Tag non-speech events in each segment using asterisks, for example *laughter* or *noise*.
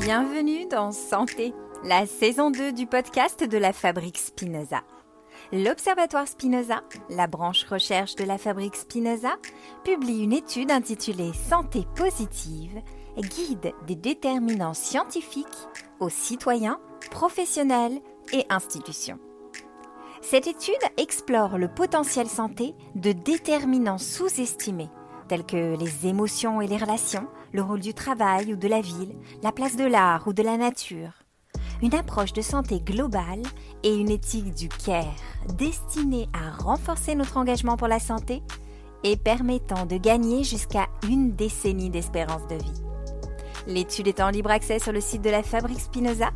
Bienvenue dans Santé, la saison 2 du podcast de la Fabrique Spinoza. L'Observatoire Spinoza, la branche recherche de la Fabrique Spinoza, publie une étude intitulée Santé positive, guide des déterminants scientifiques aux citoyens, professionnels et institutions. Cette étude explore le potentiel santé de déterminants sous-estimés, tels que les émotions et les relations, le rôle du travail ou de la ville, la place de l'art ou de la nature. Une approche de santé globale et une éthique du care destinée à renforcer notre engagement pour la santé et permettant de gagner jusqu'à une décennie d'espérance de vie. L'étude est en libre accès sur le site de la Fabrique Spinoza.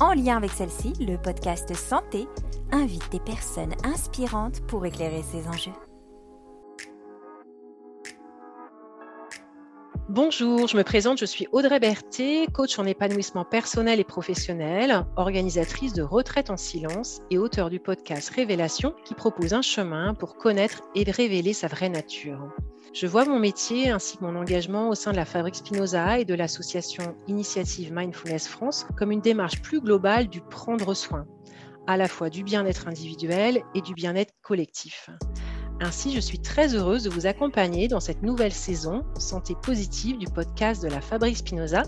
En lien avec celle-ci, le podcast Santé invite des personnes inspirantes pour éclairer ces enjeux. Bonjour, je me présente, je suis Audrey Berthet, coach en épanouissement personnel et professionnel, organisatrice de retraite en silence et auteur du podcast Révélation qui propose un chemin pour connaître et révéler sa vraie nature. Je vois mon métier ainsi que mon engagement au sein de la Fabrique Spinoza et de l'association Initiative Mindfulness France comme une démarche plus globale du prendre soin, à la fois du bien-être individuel et du bien-être collectif. Ainsi, je suis très heureuse de vous accompagner dans cette nouvelle saison Santé positive du podcast de la Fabrique Spinoza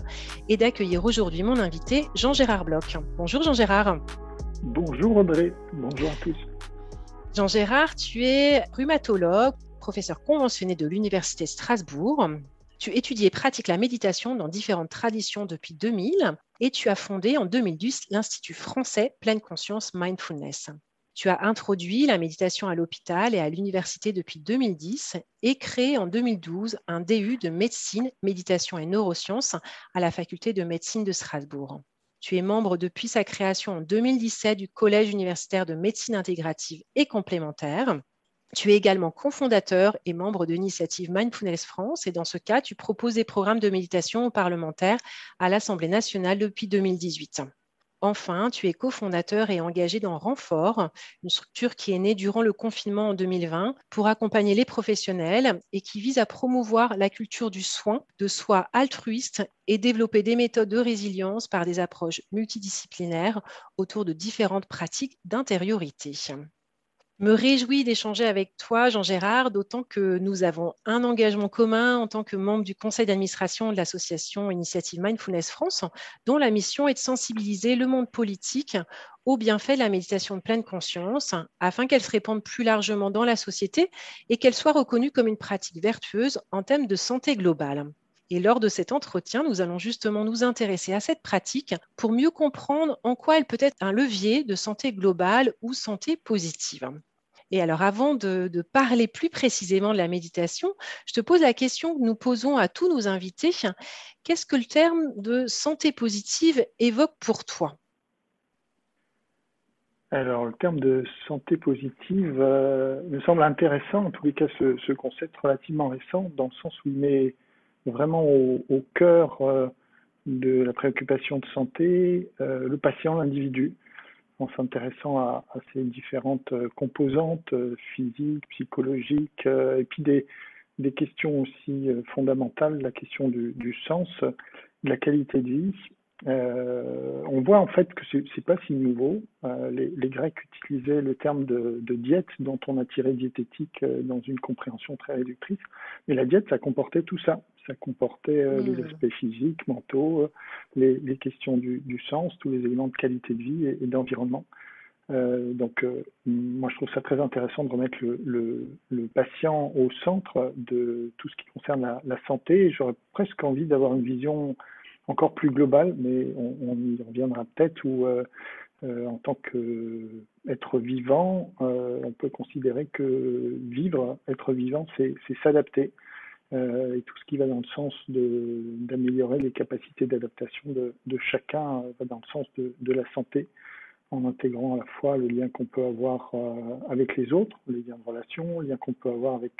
et d'accueillir aujourd'hui mon invité Jean-Gérard Bloch. Bonjour Jean-Gérard. Bonjour Audrey, bonjour à tous. Jean-Gérard, tu es rhumatologue, professeur conventionné de l'Université Strasbourg. Tu étudies et pratiques la méditation dans différentes traditions depuis 2000 et tu as fondé en 2010 l'Institut français Pleine Conscience Mindfulness. Tu as introduit la méditation à l'hôpital et à l'université depuis 2010 et créé en 2012 un DU de médecine, méditation et neurosciences à la faculté de médecine de Strasbourg. Tu es membre depuis sa création en 2017 du Collège universitaire de médecine intégrative et complémentaire. Tu es également cofondateur et membre de l'initiative Mindfulness France et dans ce cas, tu proposes des programmes de méditation aux parlementaires à l'Assemblée nationale depuis 2018. Enfin, tu es cofondateur et engagé dans Renfort, une structure qui est née durant le confinement en 2020 pour accompagner les professionnels et qui vise à promouvoir la culture du soin, de soi altruiste et développer des méthodes de résilience par des approches multidisciplinaires autour de différentes pratiques d'intériorité me réjouis d'échanger avec toi, Jean-Gérard, d'autant que nous avons un engagement commun en tant que membre du conseil d'administration de l'association Initiative Mindfulness France, dont la mission est de sensibiliser le monde politique aux bienfaits de la méditation de pleine conscience, afin qu'elle se répande plus largement dans la société et qu'elle soit reconnue comme une pratique vertueuse en termes de santé globale. Et lors de cet entretien, nous allons justement nous intéresser à cette pratique pour mieux comprendre en quoi elle peut être un levier de santé globale ou santé positive. Et alors, avant de, parler plus précisément de la méditation, je te pose la question que nous posons à tous nos invités. Qu'est-ce que le terme de santé positive évoque pour toi? Alors, le terme de santé positive euh, me semble intéressant, en tous les cas, ce, ce, concept relativement récent, dans le sens où il met vraiment au, cœur euh, de la préoccupation de santé euh, le patient, l'individu, en s'intéressant à, ces différentes euh, composantes physiques, psychologiques, et puis des, questions aussi fondamentales, la question du, sens, de la qualité de vie. On voit en fait que c'est pas si nouveau. les, les, Grecs utilisaient le terme de, de, diète, dont on a tiré diététique dans une compréhension très réductrice. Mais la diète, ça comportait tout ça ça comportait euh, les hmm. aspects physiques, mentaux, euh, les, questions du, sens, tous les éléments de qualité de vie et, d'environnement. Euh, donc, moi, je trouve ça très intéressant de remettre le, patient au centre de tout ce qui concerne la, santé. J'aurais presque envie d'avoir une vision encore plus globale, mais on, y reviendra peut-être, où en tant qu'être vivant, on peut considérer que vivre, être vivant, c'est s'adapter. Euh, et tout ce qui va dans le sens d'améliorer les capacités d'adaptation de, de, chacun euh, va dans le sens de, de, la santé, en intégrant à la fois le lien qu'on peut avoir euh, avec les autres, les liens de relation, le lien qu'on peut avoir avec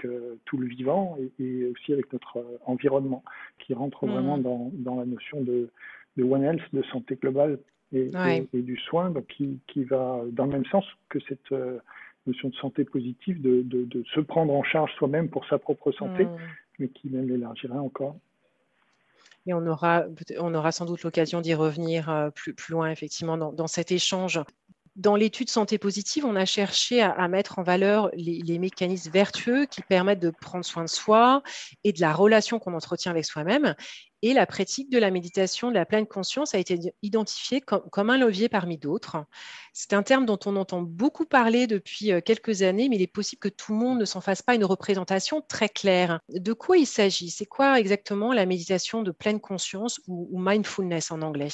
tout le vivant et, et, aussi avec notre environnement, qui rentre mmh. vraiment dans, dans, la notion de, de One Health, de santé globale et, et, du soin, donc qui, qui, va dans le même sens que cette notion de santé positive, de, de, se prendre en charge soi-même pour sa propre santé, mmh mais qui même l'élargirait encore. Et on aura, sans doute l'occasion d'y revenir plus, plus loin, effectivement, dans cet échange. Dans l'étude santé positive, on a cherché à, mettre en valeur les, mécanismes vertueux qui permettent de prendre soin de soi et de la relation qu'on entretient avec soi-même. Et la pratique de la méditation de la pleine conscience a été identifiée comme, un levier parmi d'autres. C'est un terme dont on entend beaucoup parler depuis euh, quelques années, mais il est possible que tout le monde ne s'en fasse pas une représentation très claire. De quoi il s'agit? C'est quoi exactement la méditation de pleine conscience ou mindfulness en anglais?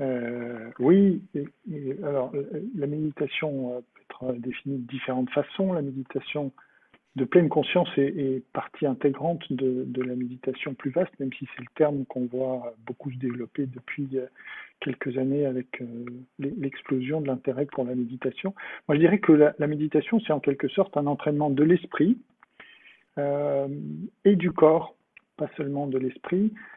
Euh, oui, alors la méditation peut être définie de différentes façons. La méditation de pleine conscience est, partie intégrante de, la méditation plus vaste, même si c'est le terme qu'on voit beaucoup se développer depuis euh, quelques années avec euh, l'explosion de l'intérêt pour la méditation. Moi, je dirais que la, méditation, c'est en quelque sorte un entraînement de l'esprit et du corps, pas seulement de l'esprit, euh,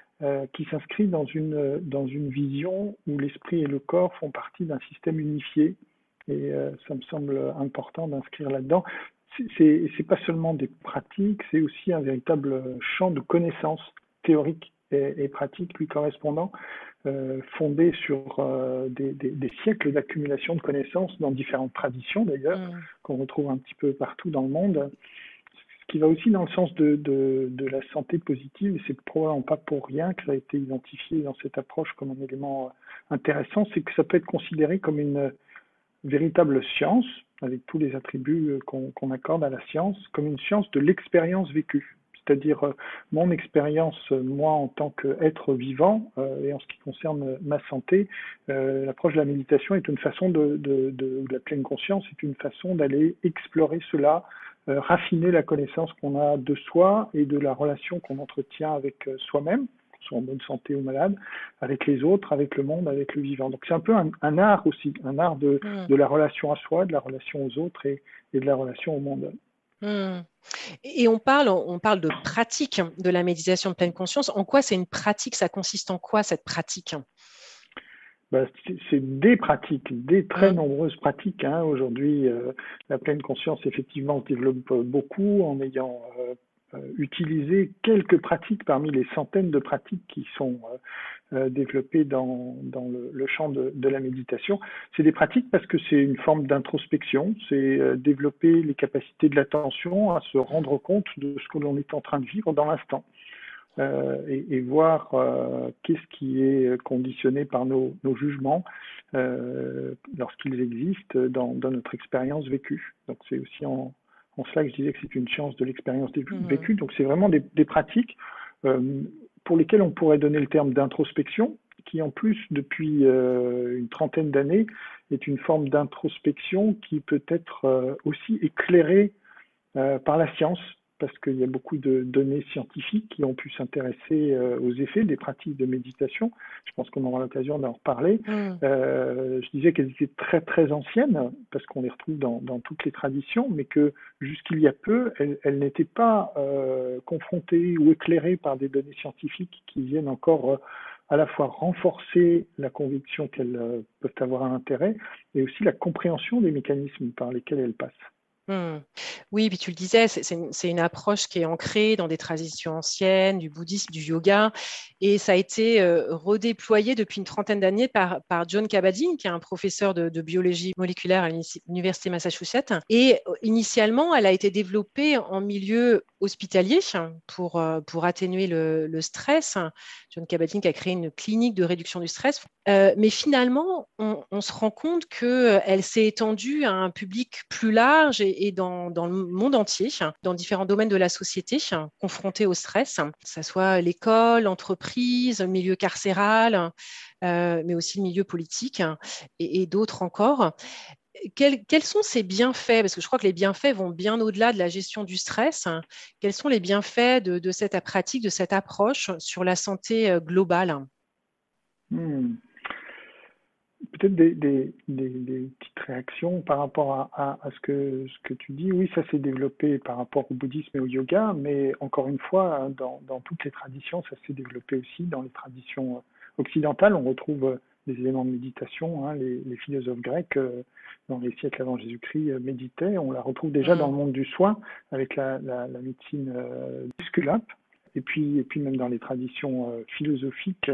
qui s'inscrit dans une, dans une vision où l'esprit et le corps font partie d'un système unifié. Et euh, ça me semble important d'inscrire là-dedans. C'est pas seulement des pratiques, c'est aussi un véritable champ de connaissances théoriques et, et pratiques lui correspondant, euh, fondé sur euh, des, des, des, siècles d'accumulation de connaissances dans différentes traditions d'ailleurs, mmh. qu'on retrouve un petit peu partout dans le monde qui va aussi dans le sens de, de, de la santé positive, et c'est probablement pas pour rien que ça a été identifié dans cette approche comme un élément intéressant, c'est que ça peut être considéré comme une véritable science, avec tous les attributs qu'on accorde à la science, comme une science de l'expérience vécue. C'est-à-dire euh, mon expérience, moi en tant qu'être vivant, euh, et en ce qui concerne ma santé, euh, l'approche de la méditation est une façon de, de, de, de la pleine conscience, est une façon d'aller explorer cela, euh, raffiner la connaissance qu'on a de soi et de la relation qu'on entretient avec euh, soi-même, soit en bonne santé ou malade, avec les autres, avec le monde, avec le vivant. Donc c'est un peu un, art aussi, un art de, mm. de, la relation à soi, de la relation aux autres et, et de la relation au monde. Mm. Et on parle, on parle de pratique de la méditation de pleine conscience. En quoi c'est une pratique? Ça consiste en quoi cette pratique? Bah, c'est des pratiques, des très nombreuses pratiques. Hein. Aujourd'hui, euh, la pleine conscience, effectivement, se développe beaucoup en ayant euh, euh, utilisé quelques pratiques parmi les centaines de pratiques qui sont développées dans, dans le, le, champ de, de la méditation. C'est des pratiques parce que c'est une forme d'introspection, c'est développer les capacités de l'attention à se rendre compte de ce que l'on est en train de vivre dans l'instant. Euh, et, et, voir euh, qu'est-ce qui est conditionné par nos, nos jugements euh, lorsqu'ils existent dans, dans, notre expérience vécue. Donc c'est aussi en, en, cela que je disais que c'est une chance de l'expérience mmh. vécue. Donc c'est vraiment des, des pratiques pour lesquelles on pourrait donner le terme d'introspection, qui en plus depuis une trentaine d'années est une forme d'introspection qui peut être aussi éclairée par la science, parce qu'il y a beaucoup de données scientifiques qui ont pu s'intéresser euh, aux effets des pratiques de méditation. Je pense qu'on aura l'occasion d'en reparler. Mm. Euh, je disais qu'elles étaient très très anciennes, parce qu'on les retrouve dans, dans, toutes les traditions, mais que jusqu'il y a peu, elles, elles n'étaient pas euh, confrontées ou éclairées par des données scientifiques qui viennent encore à la fois renforcer la conviction qu'elles peuvent avoir un intérêt, et aussi la compréhension des mécanismes par lesquels elles passent. Mmh. Oui, puis tu le disais, c'est une, approche qui est ancrée dans des traditions anciennes, du bouddhisme, du yoga, et ça a été euh, redéployé depuis une trentaine d'années par, John Kabat-Zinn, qui est un professeur de, biologie moléculaire à l'Université Massachusetts. Et euh, initialement, elle a été développée en milieu hospitalier pour, euh, pour atténuer le, stress. John Kabat-Zinn a créé une clinique de réduction du stress. mais finalement, on, se rend compte qu'elle s'est étendue à un public plus large et, dans, dans, le monde entier, dans différents domaines de la société confrontés au stress, que ce soit l'école, l'entreprise, le milieu carcéral, euh, mais aussi le milieu politique et, d'autres encore. Quels, sont ces bienfaits? Parce que je crois que les bienfaits vont bien au-delà de la gestion du stress. Quels sont les bienfaits de, cette pratique, de cette approche sur la santé euh, globale? Hmm peut-être des, petites réactions par rapport à, ce, que, tu dis. Oui, ça s'est développé par rapport au bouddhisme et au yoga, mais encore une fois, hein, dans, dans toutes les traditions, ça s'est développé aussi. Dans les traditions occidentales, on retrouve des éléments de méditation. Hein, les, les, philosophes grecs, euh, dans les siècles avant Jésus-Christ, euh, méditaient. On la retrouve déjà mmh. dans le monde du soin avec la, la, la médecine euh, et puis, et puis même dans les traditions philosophiques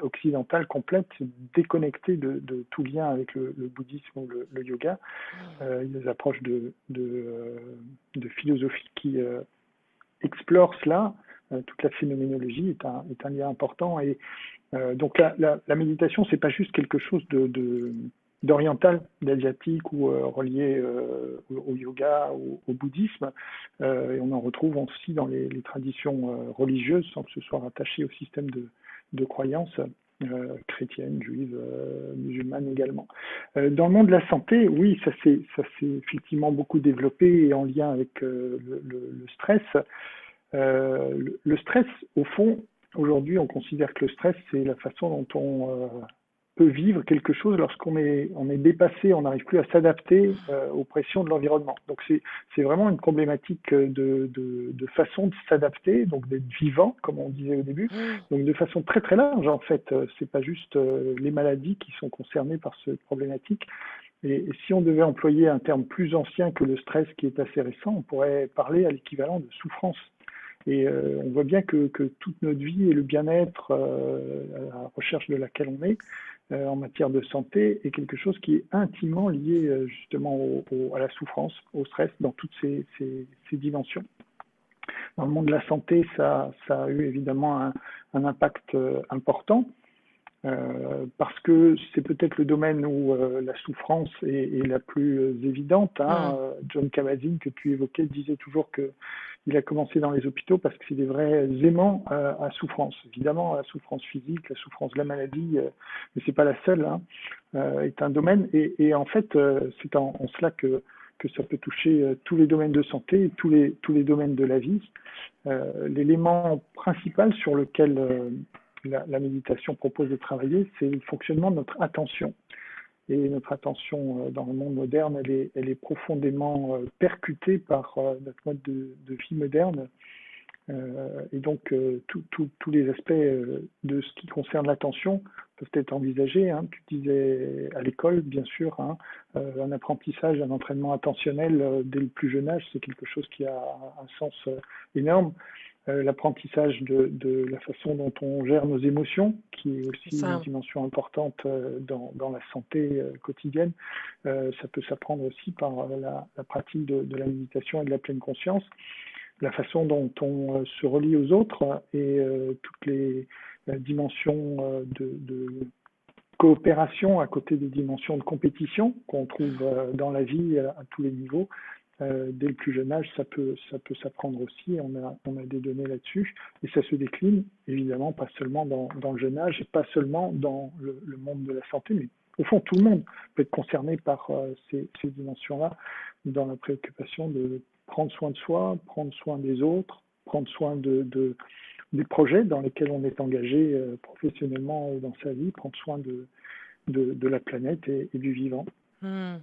occidentales complètes, déconnectées de, tout lien avec le, bouddhisme ou le, yoga. il y a des approches de, de, philosophie qui explorent cela. Toute la phénoménologie est un, lien important. Et donc la, la, la méditation, c'est pas juste quelque chose d'oriental, d'asiatique ou euh, relié euh, au, yoga au bouddhisme. Euh, et on en retrouve aussi dans les, traditions religieuses sans que ce soit rattaché au système de, croyances. chrétiennes, juives, musulmanes également. dans le monde de la santé, oui, ça s'est effectivement beaucoup développé et en lien avec le, stress. Le stress, au fond, aujourd'hui, on considère que le stress, c'est la façon dont on peut vivre quelque chose lorsqu'on est, on est dépassé, on n'arrive plus à s'adapter euh, aux pressions de l'environnement. Donc c'est vraiment une problématique de, de, de façon de s'adapter, donc d'être vivant, comme on disait au début, mmh. donc de façon très très large en fait. Euh, c'est pas juste euh, les maladies qui sont concernées par cette problématique. Et, si on devait employer un terme plus ancien que le stress qui est assez récent, on pourrait parler à l'équivalent de souffrance. Et on voit bien que, que, toute notre vie et le bien-être à la recherche de laquelle on est euh, en matière de santé est quelque chose qui est intimement lié euh, justement à la souffrance, au stress dans toutes ces, dimensions. Dans le monde de la santé, ça, a eu évidemment un impact euh, important. Euh, parce que c'est peut-être le domaine où euh, la souffrance est, la plus euh, évidente. Hein. Mm. John Kabat-Zinn, que tu évoquais, disait toujours que il a commencé dans les hôpitaux parce que c'est des vrais aimants à souffrance. Évidemment, la souffrance physique, la souffrance de la maladie, mais c'est pas la seule, hein, est un domaine. Et, en fait, c'est en, cela que que ça peut toucher tous les domaines de santé, tous les tous les domaines de la vie. L'élément principal sur lequel la, méditation propose de travailler, c'est le fonctionnement de notre attention. Et notre attention euh, dans le monde moderne, elle est, elle est profondément euh, percutée par euh, notre mode de, vie moderne. et donc, tous les aspects de ce qui concerne l'attention peuvent être envisagés. Hein. Tu disais à l'école, bien sûr, hein, un apprentissage, un entraînement attentionnel dès le plus jeune âge, c'est quelque chose qui a un sens énorme. Euh, l'apprentissage de, de, la façon dont on gère nos émotions, qui est aussi une dimension importante euh, dans, dans la santé euh, quotidienne. ça peut s'apprendre aussi par la, la pratique de, de, la méditation et de la pleine conscience. La façon dont on se relie aux autres et toutes les dimensions de, de coopération à côté des dimensions de compétition qu'on trouve dans la vie à tous les niveaux. Euh, dès le plus jeune âge, ça peut, ça peut s'apprendre aussi. On a, des données là-dessus. Et ça se décline, évidemment, pas seulement dans, le jeune âge et pas seulement dans le, monde de la santé, mais au fond, tout le monde peut être concerné par euh, ces, dimensions-là, dans la préoccupation de prendre soin de soi, prendre soin des autres, prendre soin de, de des projets dans lesquels on est engagé euh, professionnellement dans sa vie, prendre soin de, de, de la planète et, du vivant. Hmm.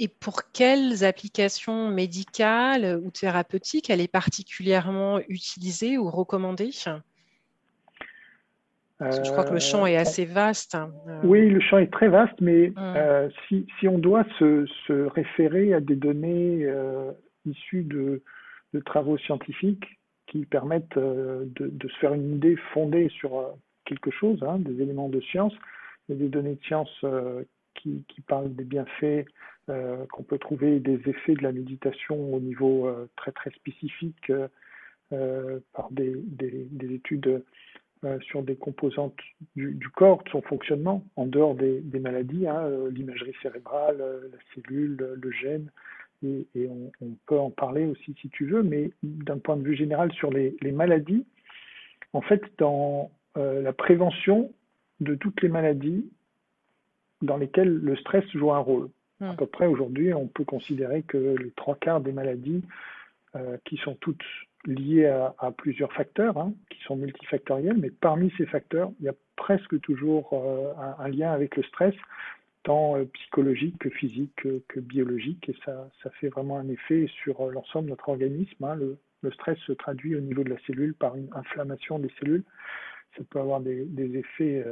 Et pour quelles applications médicales ou thérapeutiques elle est particulièrement utilisée ou recommandée? Je crois que le champ est euh, assez vaste. Hein, euh. Oui, le champ est très vaste, mais mmh. euh, si, si, on doit se, se, référer à des données issues de, de, travaux scientifiques qui permettent de, de, se faire une idée fondée sur quelque chose, hein, des éléments de science, il y a des données de science qui, qui parlent des bienfaits euh, qu'on peut trouver des effets de la méditation au niveau euh, très très spécifique euh, par des, des, études sur des composantes du, corps, de son fonctionnement, en dehors des, maladies, hein, l'imagerie cérébrale, la cellule, le gène, et, on, peut en parler aussi si tu veux, mais d'un point de vue général sur les maladies, en fait, dans la prévention de toutes les maladies dans lesquelles le stress joue un rôle. À hmm. peu près aujourd'hui, on peut considérer que les trois quarts des maladies, euh, qui sont toutes liées à, plusieurs facteurs, hein, qui sont multifactoriels, mais parmi ces facteurs, il y a presque toujours euh, un, lien avec le stress, tant euh, psychologique que physique que, biologique, et ça, ça, fait vraiment un effet sur l'ensemble de notre organisme. Hein. Le, stress se traduit au niveau de la cellule par une inflammation des cellules. Ça peut avoir des, des effets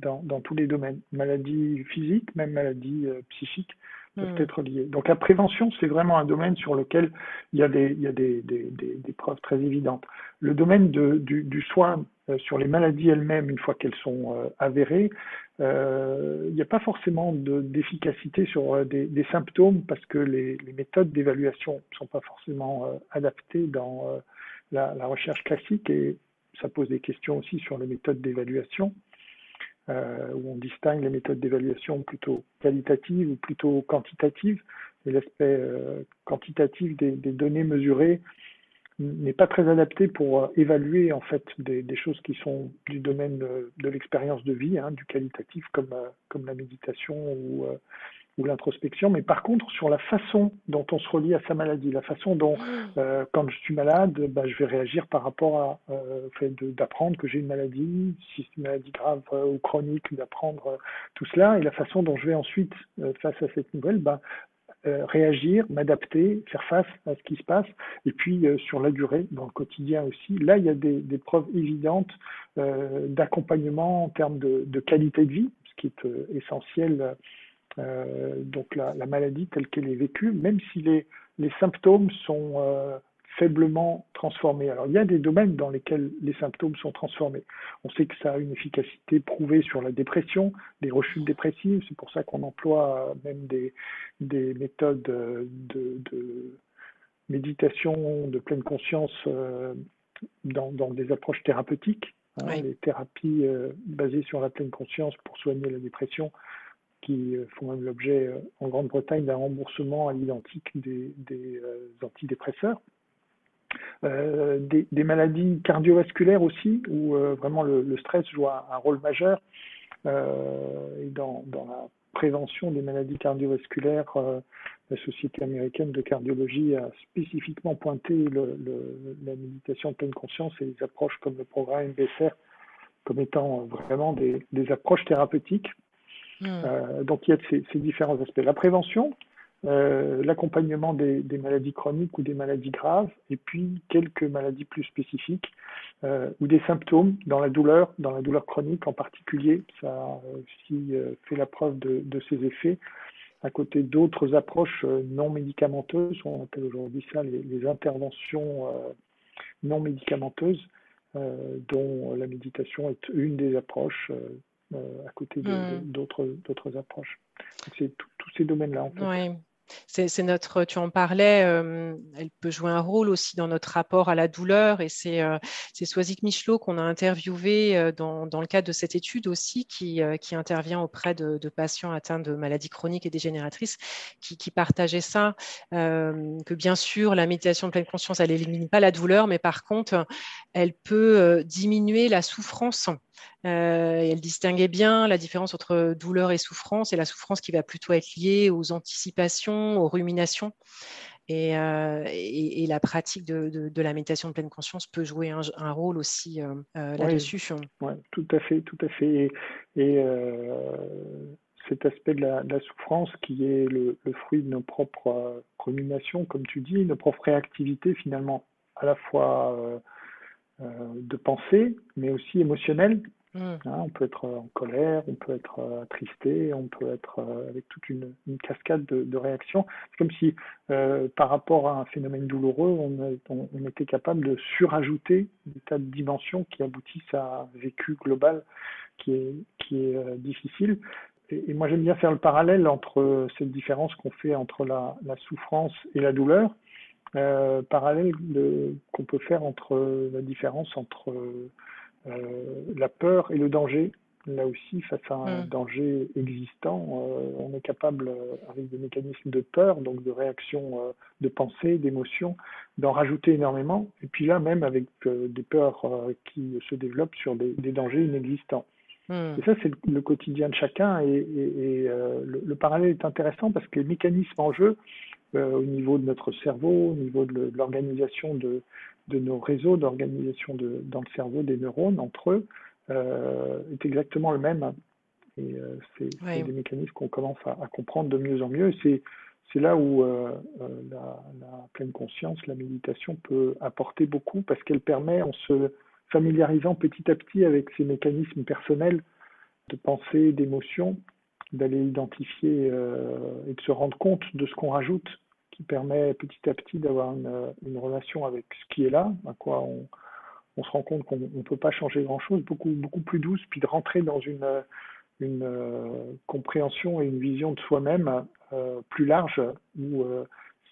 dans, tous les domaines, maladies physiques, même maladies euh, psychiques. peuvent hmm. être liées. Donc la prévention, c'est vraiment un domaine sur lequel il y a des, il y a des, des, des, preuves très évidentes. Le domaine de, du, du, soin euh, sur les maladies elles-mêmes, une fois qu'elles sont euh, avérées, il n'y a pas forcément d'efficacité sur des, des, symptômes parce que les, les méthodes d'évaluation ne sont pas forcément adaptées dans la, la, recherche classique et ça pose des questions aussi sur les méthodes d'évaluation. Euh, où on distingue les méthodes d'évaluation plutôt qualitatives ou plutôt quantitatives. Et l'aspect euh, quantitatif des, données mesurées n'est pas très adapté pour euh, évaluer en fait des, choses qui sont du domaine de, l'expérience de vie, hein, du qualitatif comme, comme la méditation ou, ou l'introspection, mais par contre sur la façon dont on se relie à sa maladie, la façon dont, mmh. euh, quand je suis malade, bah, je vais réagir par rapport à euh, fait d'apprendre que j'ai une maladie, si c'est une maladie grave euh, ou chronique, d'apprendre tout cela, et la façon dont je vais ensuite, face à cette nouvelle, bah, réagir, m'adapter, faire face à ce qui se passe, et puis sur la durée, dans le quotidien aussi. Là, il y a des, des preuves évidentes d'accompagnement en termes de, de, qualité de vie, ce qui est essentiel donc la, maladie telle qu'elle est vécue, même si les, les symptômes sont euh, faiblement transformés. Alors il y a des domaines dans lesquels les symptômes sont transformés. On sait que ça a une efficacité prouvée sur la dépression, des rechutes dépressives, c'est pour ça qu'on emploie même des, des méthodes de, de, méditation de pleine conscience euh, dans, dans, des approches thérapeutiques. Hein, Les thérapies basées sur la pleine conscience pour soigner la dépression qui euh, font même l'objet euh, en Grande-Bretagne d'un remboursement à l'identique des, euh, antidépresseurs. des, maladies cardiovasculaires aussi, où vraiment le, stress joue un, rôle majeur. et dans, la prévention des maladies cardiovasculaires, la Société américaine de cardiologie a spécifiquement pointé la méditation de pleine conscience et les approches comme le programme MBSR comme étant vraiment des approches thérapeutiques Hmm. Euh, donc il y a ces, différents aspects. La prévention, euh, l'accompagnement des, maladies chroniques ou des maladies graves, et puis quelques maladies plus spécifiques euh, ou des symptômes dans la douleur, dans la douleur chronique en particulier. Ça aussi fait la preuve de, ses effets à côté d'autres approches non médicamenteuses, on appelle aujourd'hui ça les, les interventions non médicamenteuses, dont la méditation est une des approches à côté hmm. d'autres approches. C'est tous ces domaines-là. En fait. C'est notre, tu en parlais, euh, elle peut jouer un rôle aussi dans notre rapport à la douleur et c'est euh, Soisic Michelot qu'on a interviewé euh, dans, dans, le cadre de cette étude aussi qui, euh, qui intervient auprès de, de, patients atteints de maladies chroniques et dégénératrices qui, qui partageait ça, que bien sûr la méditation de pleine conscience, elle élimine pas la douleur, mais par contre, elle peut diminuer la souffrance euh, elle distinguait bien la différence entre douleur et souffrance, et la souffrance qui va plutôt être liée aux anticipations, aux ruminations. Et, euh, la pratique de, la méditation de pleine conscience peut jouer un, rôle aussi euh, là-dessus. Oui, tout à fait, tout à fait. Et, cet aspect de la, souffrance qui est le, le, fruit de nos propres ruminations, comme tu dis, nos propres réactivités finalement, à la fois de pensée, mais aussi émotionnelle, Mm. Hein, on peut être en colère, on peut être euh, attristé, on peut être euh, avec toute une, cascade de, réactions. C'est comme si, euh, par rapport à un phénomène douloureux, on, était capable de surajouter des tas de dimensions qui aboutissent à un vécu global qui est, qui est difficile. Et, moi, j'aime bien faire le parallèle entre cette différence qu'on fait entre la, souffrance et la douleur. Parallèle qu'on peut faire entre la différence entre euh, la peur et le danger. Là aussi, face à un mm. danger existant, euh, on est capable, euh, avec des mécanismes de peur, donc de réaction de pensée, d'émotion, d'en rajouter énormément. Et puis là, même avec des peurs qui se développent sur des, dangers inexistants. Mm. Et ça, c'est le, quotidien de chacun. Et, le, parallèle est intéressant parce que les mécanismes en jeu, au niveau de notre cerveau, au niveau de l'organisation de, de nos réseaux d'organisation dans le cerveau des neurones entre eux euh, est exactement le même. Et euh, c'est des mécanismes qu'on commence à, comprendre de mieux en mieux. C'est c'est là où euh, la, la, pleine conscience, la méditation peut apporter beaucoup parce qu'elle permet, en se familiarisant petit à petit avec ces mécanismes personnels de pensée, d'émotion, d'aller identifier et de se rendre compte de ce qu'on rajoute, qui permet petit à petit d'avoir une, relation avec ce qui est là, à quoi on, on se rend compte qu'on ne peut pas changer grand-chose, beaucoup, beaucoup plus douce, puis de rentrer dans une, une euh, compréhension et une vision de soi-même euh, plus large où euh,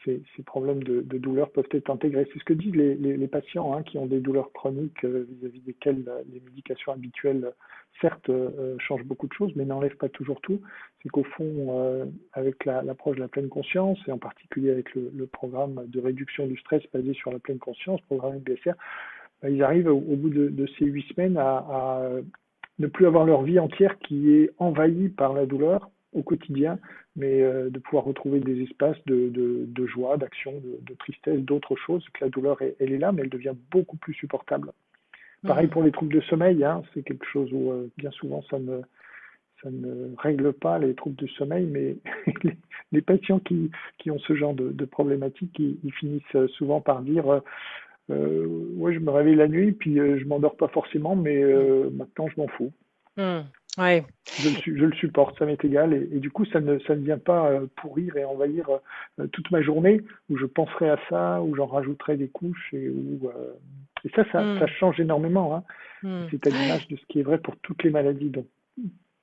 ces, problèmes de, douleur peuvent être intégrés. C'est ce que disent les, patients hein, qui ont des douleurs chroniques vis-à-vis desquelles les médications habituelles, certes, changent beaucoup de choses, mais n'enlèvent pas toujours tout. C'est qu'au fond, avec l'approche de la pleine conscience, et en particulier avec le, programme de réduction du stress basé sur la pleine conscience, programme MBSR, bah, ils arrivent au, bout de, ces huit semaines à ne plus avoir leur vie entière qui est envahie par la douleur au quotidien, mais euh, de pouvoir retrouver des espaces de, de, de joie, d'action, de, de, tristesse, d'autres choses, que la douleur, elle, est là, mais elle devient beaucoup plus supportable. Pareil mmh. pour les troubles de sommeil, hein, c'est quelque chose où euh, bien souvent ça ne, ça ne règle pas les troubles de sommeil, mais *laughs* les, les, patients qui, qui ont ce genre de, problématiques, ils, ils, finissent souvent par dire euh, euh, ouais, je me réveille la nuit, puis euh, je m'endors pas forcément, mais euh, maintenant je m'en fous. Hmm, ouais. je, le, je, le, supporte, ça m'est égal, et, et, du coup ça ne, ça ne vient pas pourrir et envahir toute ma journée où je penserai à ça, où j'en rajouterai des couches, et, où, et ça, ça, hmm. ça, change énormément. Hein. Hmm. C'est à l'image de ce qui est vrai pour toutes les maladies. Donc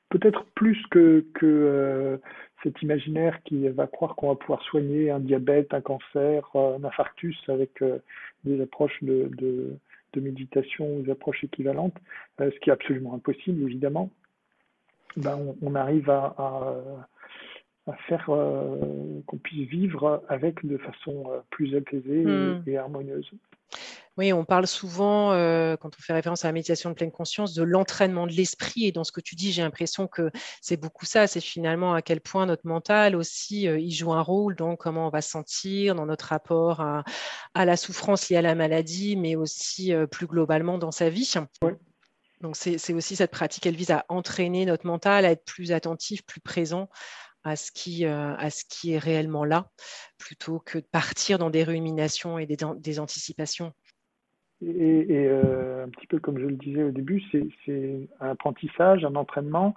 peut-être plus que, que euh, cet imaginaire qui va croire qu'on va pouvoir soigner un diabète, un cancer, un infarctus avec euh, des approches de, de, de, méditation ou des approches équivalentes, euh, ce qui est absolument impossible évidemment. Ben, on, on arrive à, à, à faire qu'on puisse vivre avec de façon plus apaisée et, hmm. et harmonieuse. Oui, on parle souvent, euh, quand on fait référence à la méditation de pleine conscience, de l'entraînement de l'esprit. Et dans ce que tu dis, j'ai l'impression que c'est beaucoup ça. C'est finalement à quel point notre mental aussi, euh, il joue un rôle dans comment on va se sentir, dans notre rapport à, à la souffrance liée à la maladie, mais aussi euh, plus globalement dans sa vie. Oui. Donc c'est aussi cette pratique, elle vise à entraîner notre mental, à être plus attentif, plus présent à ce qui, à ce qui est réellement là, plutôt que de partir dans des ruminations et des, des anticipations. Et, et euh, un petit peu comme je le disais au début, c'est un apprentissage, un entraînement,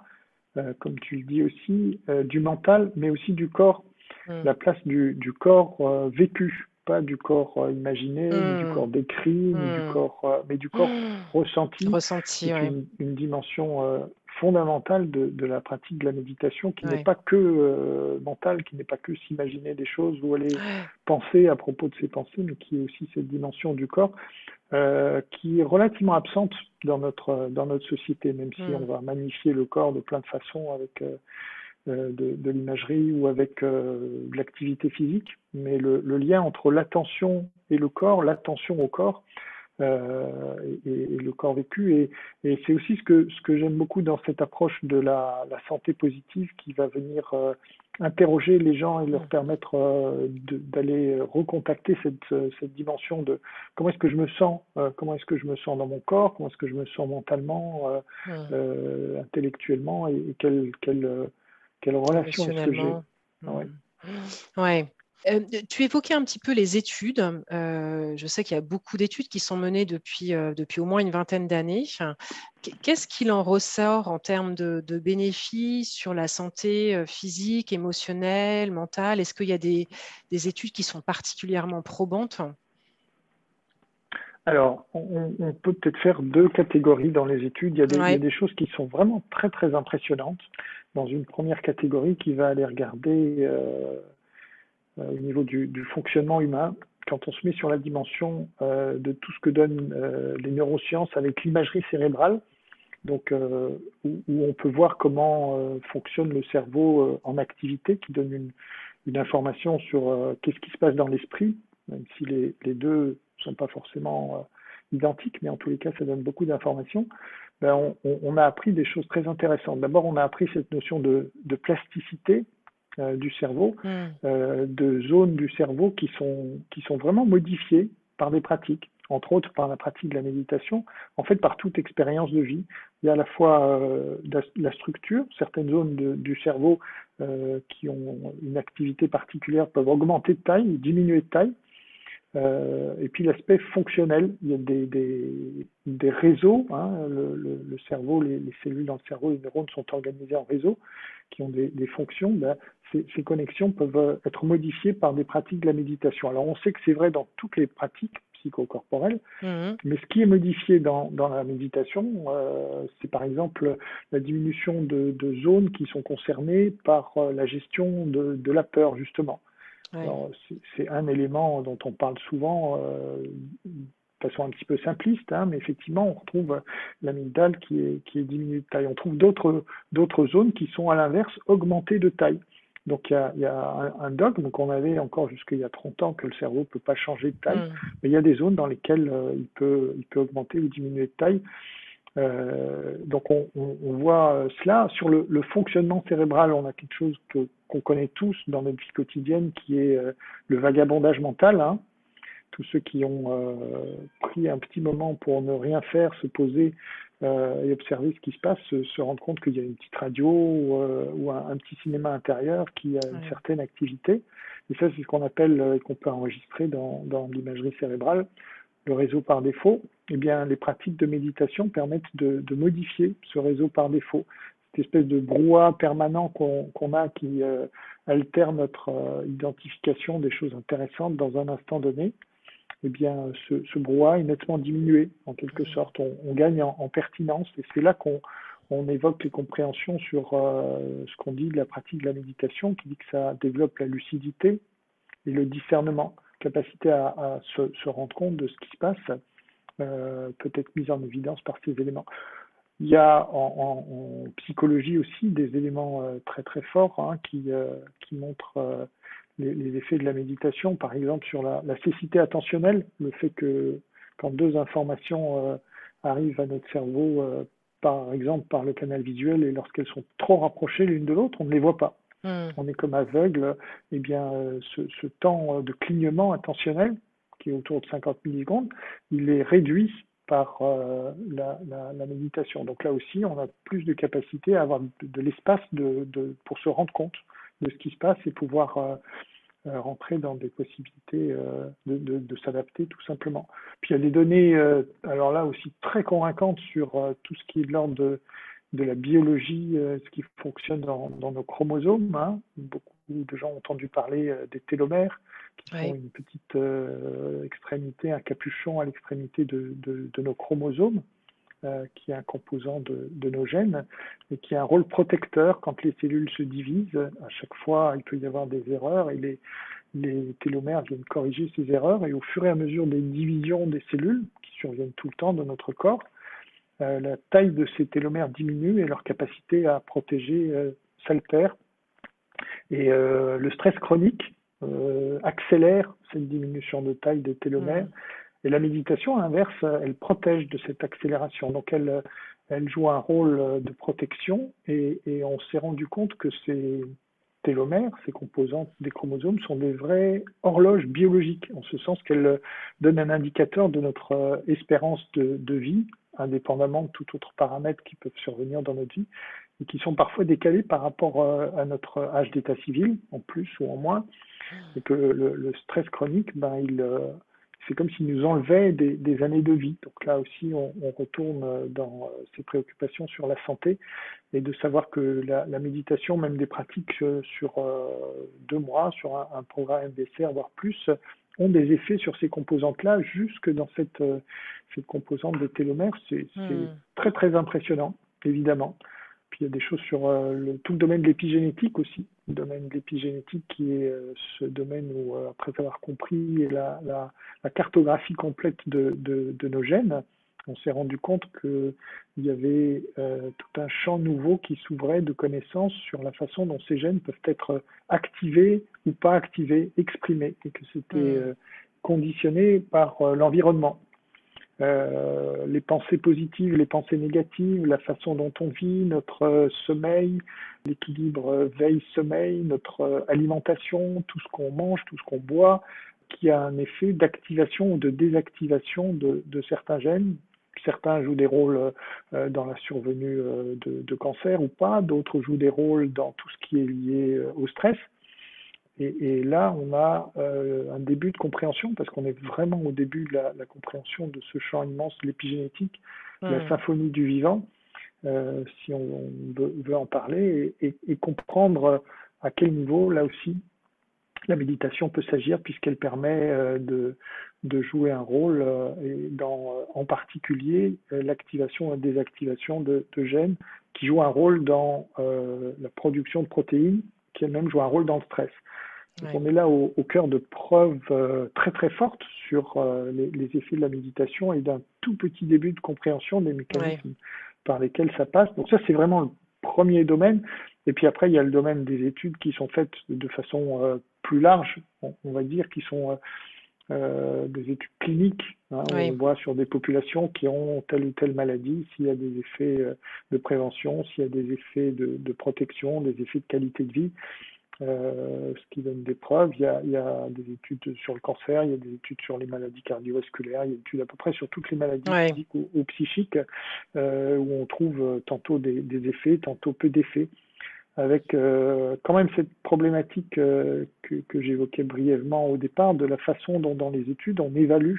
euh, comme tu le dis aussi, euh, du mental, mais aussi du corps. Mm. La place du, du corps euh, vécu, pas du corps euh, imaginé, ni du corps décrit, ni du corps, mais du corps ressenti. Ressenti, ouais. une, une, dimension fondamentale de, de, la pratique de la méditation qui ouais. n'est pas que euh, mentale, qui n'est pas que s'imaginer des choses ou aller penser à propos de ses pensées, mais qui est aussi cette dimension du corps euh, qui est relativement absente dans notre, dans notre société, même si on va magnifier le corps de plein de façons avec euh, euh de, de l'imagerie ou avec euh, de l'activité physique. Mais le, le lien entre l'attention et le corps, l'attention au corps, euh, et, et, le corps vécu. Et, et c'est aussi ce que, ce que j'aime beaucoup dans cette approche de la, la santé positive qui va venir euh, interroger les gens et leur permettre euh, d'aller recontacter cette, cette dimension de comment est-ce que je me sens, euh, comment est-ce que je me sens dans mon corps, comment est-ce que je me sens mentalement, euh, euh, intellectuellement et, et quelle, quelle, quelle relation est-ce que j'ai. Ouais. ouais. Euh, tu évoquais un petit peu les études. Euh, je sais qu'il y a beaucoup d'études qui sont menées depuis, euh, depuis au moins une vingtaine d'années. Qu'est-ce qu'il en ressort en termes de, de, bénéfices sur la santé physique, émotionnelle, mentale? Est-ce qu'il y a des, des, études qui sont particulièrement probantes? Alors, on, on peut peut-être faire deux catégories dans les études. Il y, a des, ouais. il y, a des, choses qui sont vraiment très très impressionnantes. Dans une première catégorie qui va aller regarder euh, euh, au niveau du, fonctionnement humain, quand on se met sur la dimension euh, de tout ce que donnent les neurosciences avec l'imagerie cérébrale, donc où, on peut voir comment fonctionne le cerveau en activité, qui donne une, une information sur qu'est-ce qui se passe dans l'esprit, même si les, les deux ne sont pas forcément identiques, mais en tous les cas, ça donne beaucoup d'informations. Ben on, on, on, a appris des choses très intéressantes. D'abord, on a appris cette notion de, de plasticité, euh, du cerveau, mm. euh, de zones du cerveau qui sont, qui sont vraiment modifiées par des pratiques, entre autres par la pratique de la méditation, en fait par toute expérience de vie. Il y a à la fois euh, la, la, structure, certaines zones de, du cerveau qui ont une activité particulière peuvent augmenter de taille ou diminuer de taille. Euh, et puis l'aspect fonctionnel, il y a des, des, des réseaux, hein, le, le, le, cerveau, les, les, cellules dans le cerveau, les neurones sont organisés en réseaux qui ont des, des fonctions. Ben, ces, ces, connexions peuvent être modifiées par des pratiques de la méditation. Alors on sait que c'est vrai dans toutes les pratiques psychocorporelles, mmh. mais ce qui est modifié dans, dans la méditation, euh, c'est par exemple la diminution de, de, zones qui sont concernées par euh, la gestion de, de la peur, justement. C'est un élément dont on parle souvent euh, de façon un petit peu simpliste, hein, mais effectivement, on retrouve l'amygdale qui est, qui est diminuée de taille. On trouve d'autres zones qui sont à l'inverse augmentées de taille. Donc il y a, y a un, un, dogme qu'on avait encore jusqu'il y a 30 ans que le cerveau ne peut pas changer de taille, mm. mais il y a des zones dans lesquelles euh, il, peut, il peut augmenter ou diminuer de taille. Euh, donc on, on, on, voit cela. Sur le, le, fonctionnement cérébral, on a quelque chose que qu'on connaît tous dans notre vie quotidienne, qui est euh, le vagabondage mental. Hein. Tous ceux qui ont euh, pris un petit moment pour ne rien faire, se poser euh, et observer ce qui se passe, se, se rendent compte qu'il y a une petite radio ou, euh, ou un, un, petit cinéma intérieur qui a une certaine activité. Et ça, c'est ce qu'on appelle, euh, qu'on peut enregistrer dans, dans l'imagerie cérébrale, le réseau par défaut. Eh bien, les pratiques de méditation permettent de, de modifier ce réseau par défaut cette espèce de brouhaha permanent qu'on qu a qui euh, altère notre euh, identification des choses intéressantes dans un instant donné, eh bien, ce, ce brouhaha est nettement diminué, en quelque sorte. On, on gagne en, en, pertinence et c'est là qu'on on évoque les compréhensions sur euh, ce qu'on dit de la pratique de la méditation, qui dit que ça développe la lucidité et le discernement, capacité à, se, rendre compte de ce qui se passe, euh, peut être mise en évidence par ces éléments. Il y a en, psychologie aussi des éléments euh, très très forts hein, qui, euh, qui montrent les, effets de la méditation, par exemple sur la, cécité attentionnelle, le fait que quand deux informations arrivent à notre cerveau, par exemple par le canal visuel, et lorsqu'elles sont trop rapprochées l'une de l'autre, on ne les voit pas. Mmh. On est comme aveugle. Eh bien, ce, ce temps de clignement attentionnel, qui est autour de 50 millisecondes, il est réduit par euh, la, méditation. Donc là aussi, on a plus de capacité à avoir de, l'espace pour se rendre compte de ce qui se passe et pouvoir euh, euh rentrer dans des possibilités euh, de, s'adapter tout simplement. Puis il y a des données, euh, alors là aussi très convaincantes sur tout ce qui est de l'ordre de, de la biologie, ce qui fonctionne dans, dans nos chromosomes. Hein. Beaucoup de gens ont entendu parler des télomères qui oui. sont une petite euh, extrémité, un capuchon à l'extrémité de, de, de, nos chromosomes, euh, qui est un composant de, de, nos gènes, et qui a un rôle protecteur quand les cellules se divisent. À chaque fois, il peut y avoir des erreurs, et les, les télomères viennent corriger ces erreurs, et au fur et à mesure des divisions des cellules, qui surviennent tout le temps dans notre corps, euh, la taille de ces télomères diminue et leur capacité à protéger euh, s'altère. Et euh, le stress chronique, euh, accélère cette diminution de taille des télomères. Mmh. Et la méditation, à l'inverse, elle protège de cette accélération. Donc, elle, elle joue un rôle de protection et, et on s'est rendu compte que ces télomères, ces composantes des chromosomes, sont des vraies horloges biologiques, en ce sens qu'elles donnent un indicateur de notre espérance de, de vie, indépendamment de tout autre paramètre qui peuvent survenir dans notre vie, et qui sont parfois décalés par rapport euh, à notre âge d'état civil, en plus ou en moins, et que le, stress chronique, ben, il, euh, c'est comme s'il nous enlevait des, années de vie. Donc là aussi, on, retourne dans euh, ces préoccupations sur la santé et de savoir que la, la méditation, même des pratiques sur deux mois, sur un, un programme MBCR, voire plus, ont des effets sur ces composantes-là, jusque dans cette, cette composante des télomères. C'est mmh. très très impressionnant, évidemment. Puis il y a des choses sur euh, le, tout le domaine de l'épigénétique aussi, le domaine de l'épigénétique qui est euh, ce domaine où, euh, après avoir compris la, la, la cartographie complète de, de, de, nos gènes, on s'est rendu compte qu'il y avait euh, tout un champ nouveau qui s'ouvrait de connaissances sur la façon dont ces gènes peuvent être activés ou pas activés, exprimés, et que c'était mmh. conditionné par l'environnement. Euh, les pensées positives, les pensées négatives, la façon dont on vit, notre euh, sommeil, l'équilibre veille-sommeil, notre euh, alimentation, tout ce qu'on mange, tout ce qu'on boit, qui a un effet d'activation ou de désactivation de, de, certains gènes. Certains jouent des rôles dans la survenue de, de cancer ou pas, d'autres jouent des rôles dans tout ce qui est lié au stress. Et, là, on a un début de compréhension, parce qu'on est vraiment au début de la, compréhension de ce champ immense l'épigénétique, la hmm. symphonie du vivant, si on, veut, en parler, et, comprendre à quel niveau, là aussi, la méditation peut s'agir puisqu'elle permet euh, de, de, jouer un rôle euh, et dans, euh, en particulier l'activation et la désactivation de, de, gènes qui jouent un rôle dans la production de protéines qui elles-mêmes jouent un rôle dans le stress. Donc on est là au, au, cœur de preuves très très fortes sur les, les, effets de la méditation et d'un tout petit début de compréhension des mécanismes par lesquels ça passe. Donc ça c'est vraiment le premier domaine. Et puis après, il y a le domaine des études qui sont faites de façon euh, plus large, on, va dire, qui sont euh, euh, des études cliniques. Hein. On voit sur des populations qui ont telle ou telle maladie, s'il y a des effets de prévention, s'il y a des effets de, protection, des effets de qualité de vie. Ce qui donne des preuves. Il y, a, il y, a, des études sur le cancer, il y a des études sur les maladies cardiovasculaires, il y a des études à peu près sur toutes les maladies physiques ou, psychiques, où on trouve tantôt des, des effets, tantôt peu d'effets avec euh, quand même cette problématique euh, que, que j'évoquais brièvement au départ de la façon dont dans les études on évalue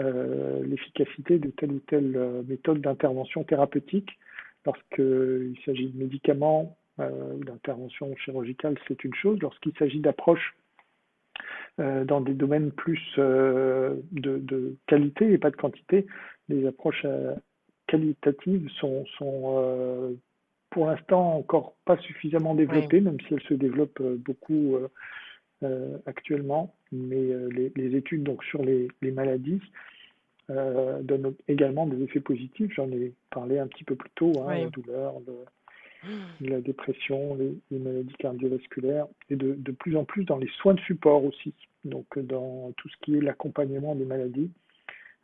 euh, l'efficacité de telle ou telle méthode d'intervention thérapeutique. Lorsqu'il s'agit de médicaments ou d'intervention chirurgicale, c'est une chose. Lorsqu'il s'agit d'approches dans des domaines plus de, de, qualité et pas de quantité, les approches qualitatives sont, sont pour l'instant encore pas suffisamment développée, même si elle se développe euh, beaucoup euh, euh, actuellement. Mais les, études donc sur les, maladies donnent également des effets positifs. J'en ai parlé un petit peu plus tôt, hein, la douleur, la dépression, les, maladies cardiovasculaires, et de, de, plus en plus dans les soins de support aussi. Donc dans tout ce qui est l'accompagnement des maladies,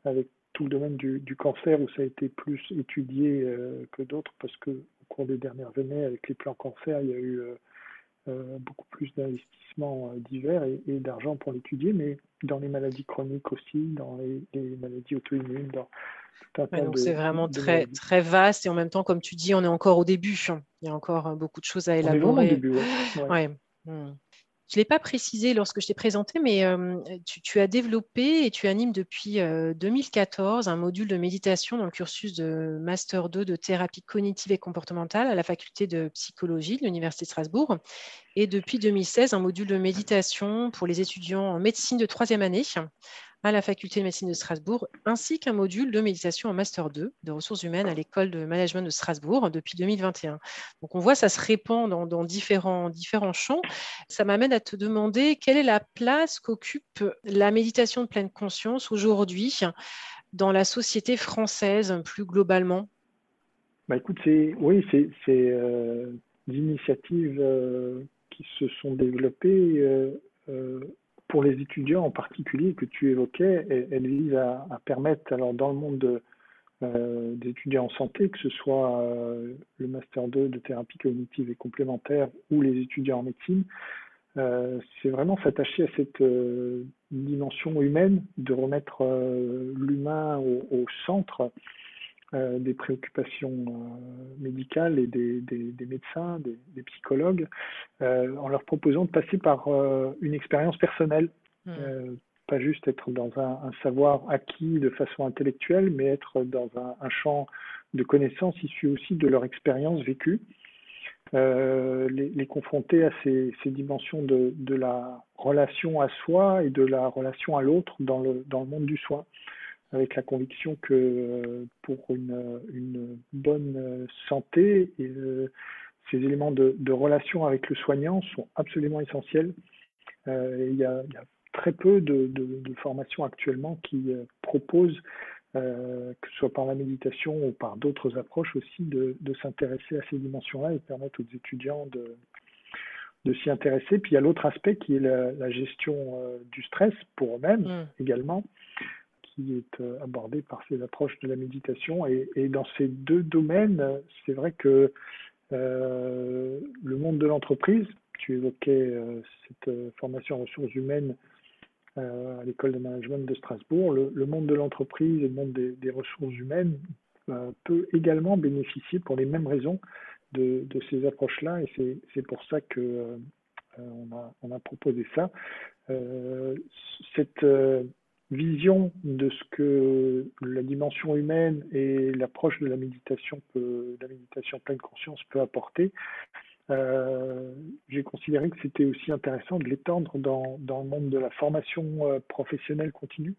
avec tout le domaine du, cancer où ça a été plus étudié que d'autres parce que au cours des dernières années, avec les plans cancer, il y a eu euh, euh, beaucoup plus d'investissements euh, divers et, d'argent pour l'étudier, mais dans les maladies chroniques aussi, dans les, maladies auto-immunes, dans donc c'est vraiment très, très vaste et en même temps, comme tu dis, on est encore au début. Il y a encore beaucoup de choses à élaborer. On est au début, ouais. Hmm. Je ne l'ai pas précisé lorsque je t'ai présenté, mais euh, tu, as développé et tu animes depuis 2014 euh, un module de méditation dans le cursus de Master 2 de thérapie cognitive et comportementale à la faculté de psychologie de l'Université de Strasbourg. Et depuis 2016, un module de méditation pour les étudiants en médecine de troisième année à la faculté de médecine de Strasbourg, ainsi qu'un module de méditation en Master 2 de ressources humaines à l'école de management de Strasbourg depuis 2021. Donc on voit ça se répand dans, différents, champs. Ça m'amène à te demander quelle est la place qu'occupe la méditation de pleine conscience aujourd'hui dans la société française plus globalement? Bah écoute, oui, c'est euh, des initiatives euh, qui se sont développées euh, pour les étudiants en particulier que tu évoquais, elle, vise à, permettre, alors dans le monde euh, des étudiants en santé, que ce soit euh, le Master 2 de thérapie cognitive et complémentaire ou les étudiants en médecine, euh, c'est vraiment s'attacher à cette dimension humaine, de remettre l'humain au, centre des préoccupations médicales et des, médecins, des, psychologues, en leur proposant de passer par une expérience personnelle. Hmm. pas juste être dans un, savoir acquis de façon intellectuelle, mais être dans un, champ de connaissances issues aussi de leur expérience vécue. les, confronter à ces, dimensions de, de, la relation à soi et de la relation à l'autre dans le, dans le monde du soin avec la conviction que euh, pour une, une bonne santé, euh, ces éléments de, relation avec le soignant sont absolument essentiels. Euh, il, y a, très peu de, formations actuellement qui proposent, que ce soit par la méditation ou par d'autres approches aussi, de, s'intéresser à ces dimensions-là et permettre aux étudiants de, de s'y intéresser. Puis il y a l'autre aspect qui est la, gestion du stress pour eux-mêmes mmh. également qui est euh, abordé par ces approches de la méditation. Et, dans ces deux domaines, c'est vrai que euh, le monde de l'entreprise, tu évoquais euh, cette formation en ressources humaines à l'école de management de Strasbourg, le, monde de l'entreprise et le monde des, ressources humaines peut également bénéficier pour les mêmes raisons de, ces approches-là. Et c'est pour ça que on, a, proposé ça. cette vision de ce que la dimension humaine et l'approche de la méditation peut, la méditation pleine conscience peut apporter, euh, j'ai considéré que c'était aussi intéressant de l'étendre dans, le monde de la formation euh, professionnelle continue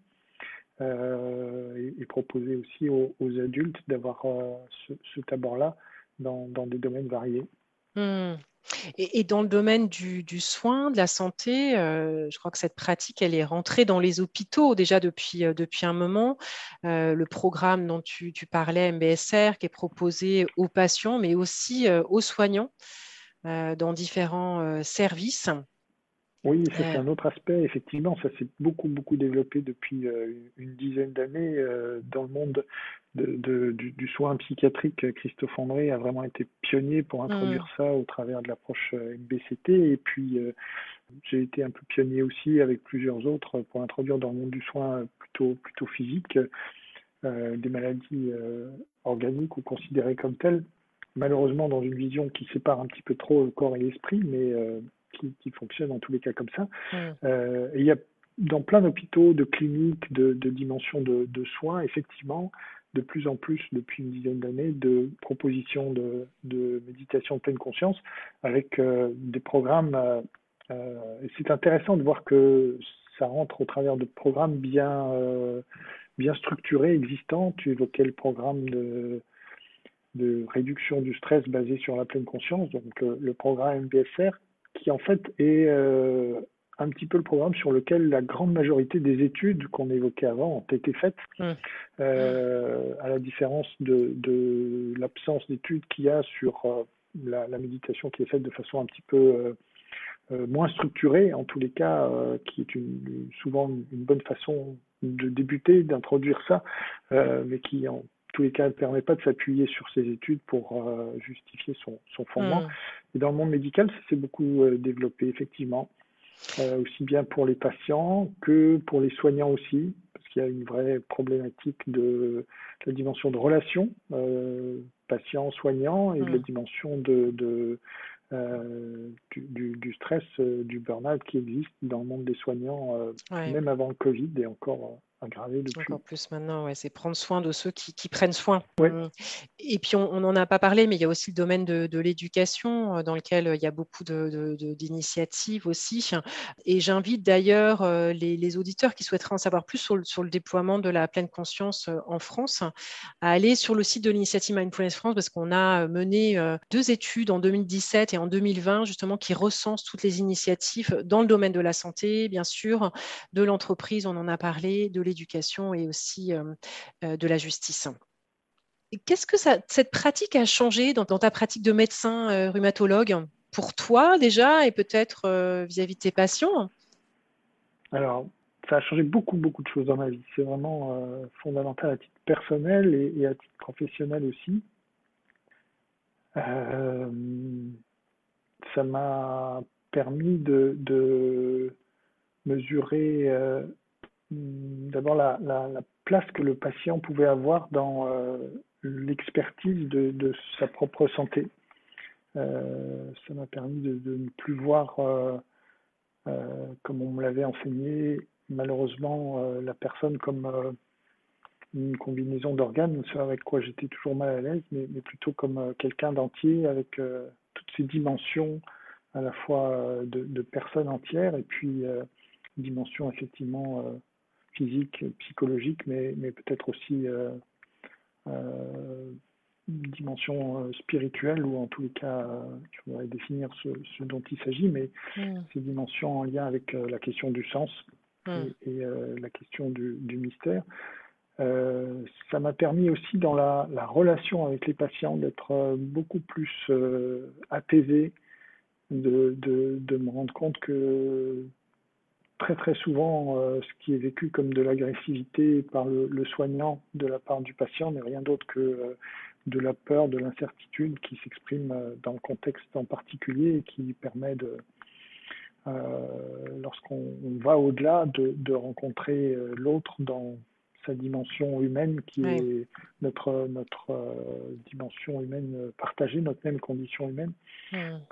euh, et, proposer aussi aux, adultes d'avoir ce, ce tabord-là dans, dans, des domaines variés. Hmm. Et, dans le domaine du, soin, de la santé, je crois que cette pratique, elle est rentrée dans les hôpitaux déjà depuis, depuis un moment. le programme dont tu, parlais, MBSR, qui est proposé aux patients, mais aussi aux soignants. Euh, dans différents euh, services. Oui, c'est un autre aspect. Effectivement, ça s'est beaucoup, beaucoup développé depuis euh, une dizaine d'années dans le monde de, du, soin psychiatrique. Christophe André a vraiment été pionnier pour mmh. introduire ça au travers de l'approche MBCT. Et puis, j'ai été un peu pionnier aussi avec plusieurs autres pour introduire dans le monde du soin plutôt, plutôt physique des maladies organiques ou considérées comme telles malheureusement dans une vision qui sépare un petit peu trop le corps et l'esprit, mais euh, qui, fonctionne en tous les cas comme ça. Euh, et il y a dans plein d'hôpitaux, de cliniques, de, dimensions de, soins, effectivement, de plus en plus depuis une dizaine d'années, de propositions de, méditation pleine conscience avec euh, des programmes. et c'est intéressant de voir que ça rentre au travers de programmes bien, bien structurés, existants. Tu évoquais le programme de de réduction du stress basé sur la pleine conscience, donc euh, le programme MBSR, qui en fait est euh, un petit peu le programme sur lequel la grande majorité des études qu'on évoquait avant ont été faites, mmh. euh, à la différence de, de l'absence d'études qu'il y a sur la, méditation qui est faite de façon un petit peu moins structurée, en tous les cas, qui est une, souvent une bonne façon de débuter, d'introduire ça, mais qui en tous les cas, ne permet pas de s'appuyer sur ses études pour euh, justifier son, fondement. Mm. Et dans le monde médical, ça s'est beaucoup euh, développé, effectivement, euh, aussi bien pour les patients que pour les soignants aussi, parce qu'il y a une vraie problématique de, la dimension de relation patient-soignant et de la mm. dimension de, du, stress, du burn-out qui existe dans le monde des soignants, même avant le Covid et encore encore plus maintenant, ouais, c'est prendre soin de ceux qui, prennent soin. Mmh. Et puis, on n'en a pas parlé, mais il y a aussi le domaine de, l'éducation, euh, dans lequel euh, il y a beaucoup d'initiatives aussi. Et j'invite d'ailleurs euh, les, auditeurs qui souhaiteraient en savoir plus sur le, déploiement de la pleine conscience en France à aller sur le site de l'initiative Mindfulness France, parce qu'on a mené deux études en 2017 et en 2020, justement, qui recensent toutes les initiatives dans le domaine de la santé, bien sûr, de l'entreprise, on en a parlé, de l'éducation et aussi euh, euh, de la justice. Qu'est-ce que cette pratique a changé dans, ta pratique de médecin euh, rhumatologue pour toi déjà et peut-être vis-à-vis de tes patients? Alors, ça a changé beaucoup, beaucoup de choses dans ma vie. C'est vraiment fondamental à titre personnel et, à titre professionnel aussi. ça m'a permis de, mesurer d'abord la, place que le patient pouvait avoir dans euh, l'expertise de, sa propre santé. Euh, ça m'a permis de, ne plus voir, euh, comme on me l'avait enseigné, malheureusement, la personne comme une combinaison d'organes, ce avec quoi j'étais toujours mal à l'aise, mais, plutôt comme quelqu'un d'entier avec toutes ces dimensions à la fois de, de personne entière et puis dimension effectivement physique, psychologique, mais, mais peut-être aussi euh, euh, une dimension euh, spirituelle, ou en tous les cas, je voudrais définir ce, dont il s'agit, mais mm. ces dimensions en lien avec la question du sens mm. et, la question du, mystère. ça m'a permis aussi dans la, relation avec les patients d'être beaucoup plus apaisé, de, de, de, me rendre compte que très très souvent euh, ce qui est vécu comme de l'agressivité par le, soignant de la part du patient n'est rien d'autre que euh, de la peur, de l'incertitude qui s'exprime euh, dans le contexte en particulier et qui permet de, lorsqu'on va au-delà, de, rencontrer l'autre dans sa dimension humaine qui est notre, notre dimension humaine partagée, notre même condition humaine.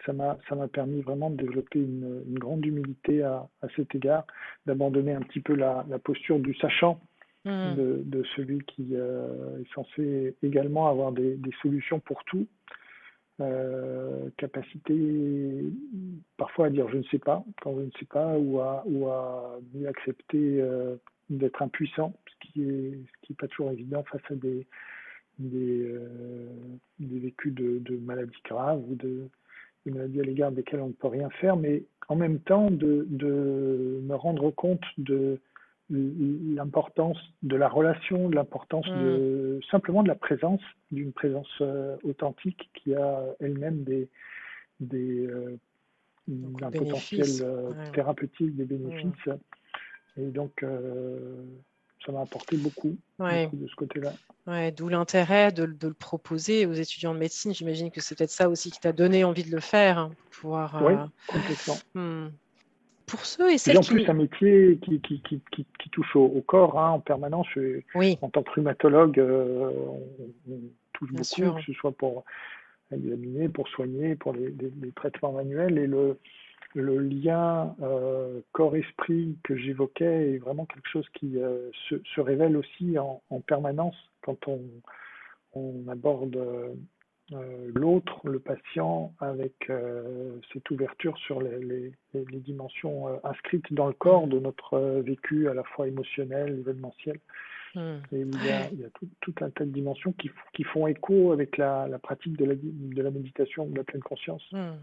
Ça m'a permis vraiment de développer une, une grande humilité à, à cet égard, d'abandonner un petit peu la, la posture du sachant Mmh. de, celui qui euh, est censé également avoir des, solutions pour tout. Euh, capacité parfois à dire je ne sais pas quand je ne sais pas ou à, ou à mieux accepter euh, d'être impuissant, ce qui est ce qui est pas toujours évident face à des des, des vécus de, de, maladies graves ou de maladies à l'égard desquelles on ne peut rien faire, mais en même temps de, de me rendre compte de l'importance de la relation, l'importance de mm. simplement de la présence, d'une présence euh, authentique qui a elle-même des, des euh, un potentiel euh, thérapeutique, des bénéfices. Et donc, ça m'a apporté beaucoup, de ce côté-là. Ouais, D'où l'intérêt de, de, le proposer aux étudiants de médecine. J'imagine que c'est peut-être ça aussi qui t'a donné envie de le faire, hein, pouvoir. Oui, complètement. Hmm pour ceux et celles en plus, un métier qui, qui, qui, qui touche au, corps hein, en permanence. Oui. En tant que rhumatologue, euh, on, touche beaucoup, que ce soit pour examiner, pour soigner, pour les, les, traitements manuels. Et le, le lien euh, corps-esprit que j'évoquais est vraiment quelque chose qui euh, se, se, révèle aussi en, en permanence quand on, on aborde euh, l'autre, le patient, avec cette ouverture sur les, dimensions inscrites dans le corps de notre vécu à la fois émotionnel, événementiel. Hmm. Et il y a, il y a tout, un tas de dimensions qui, qui font écho avec la, pratique de la, de la méditation, de la pleine conscience. Hmm.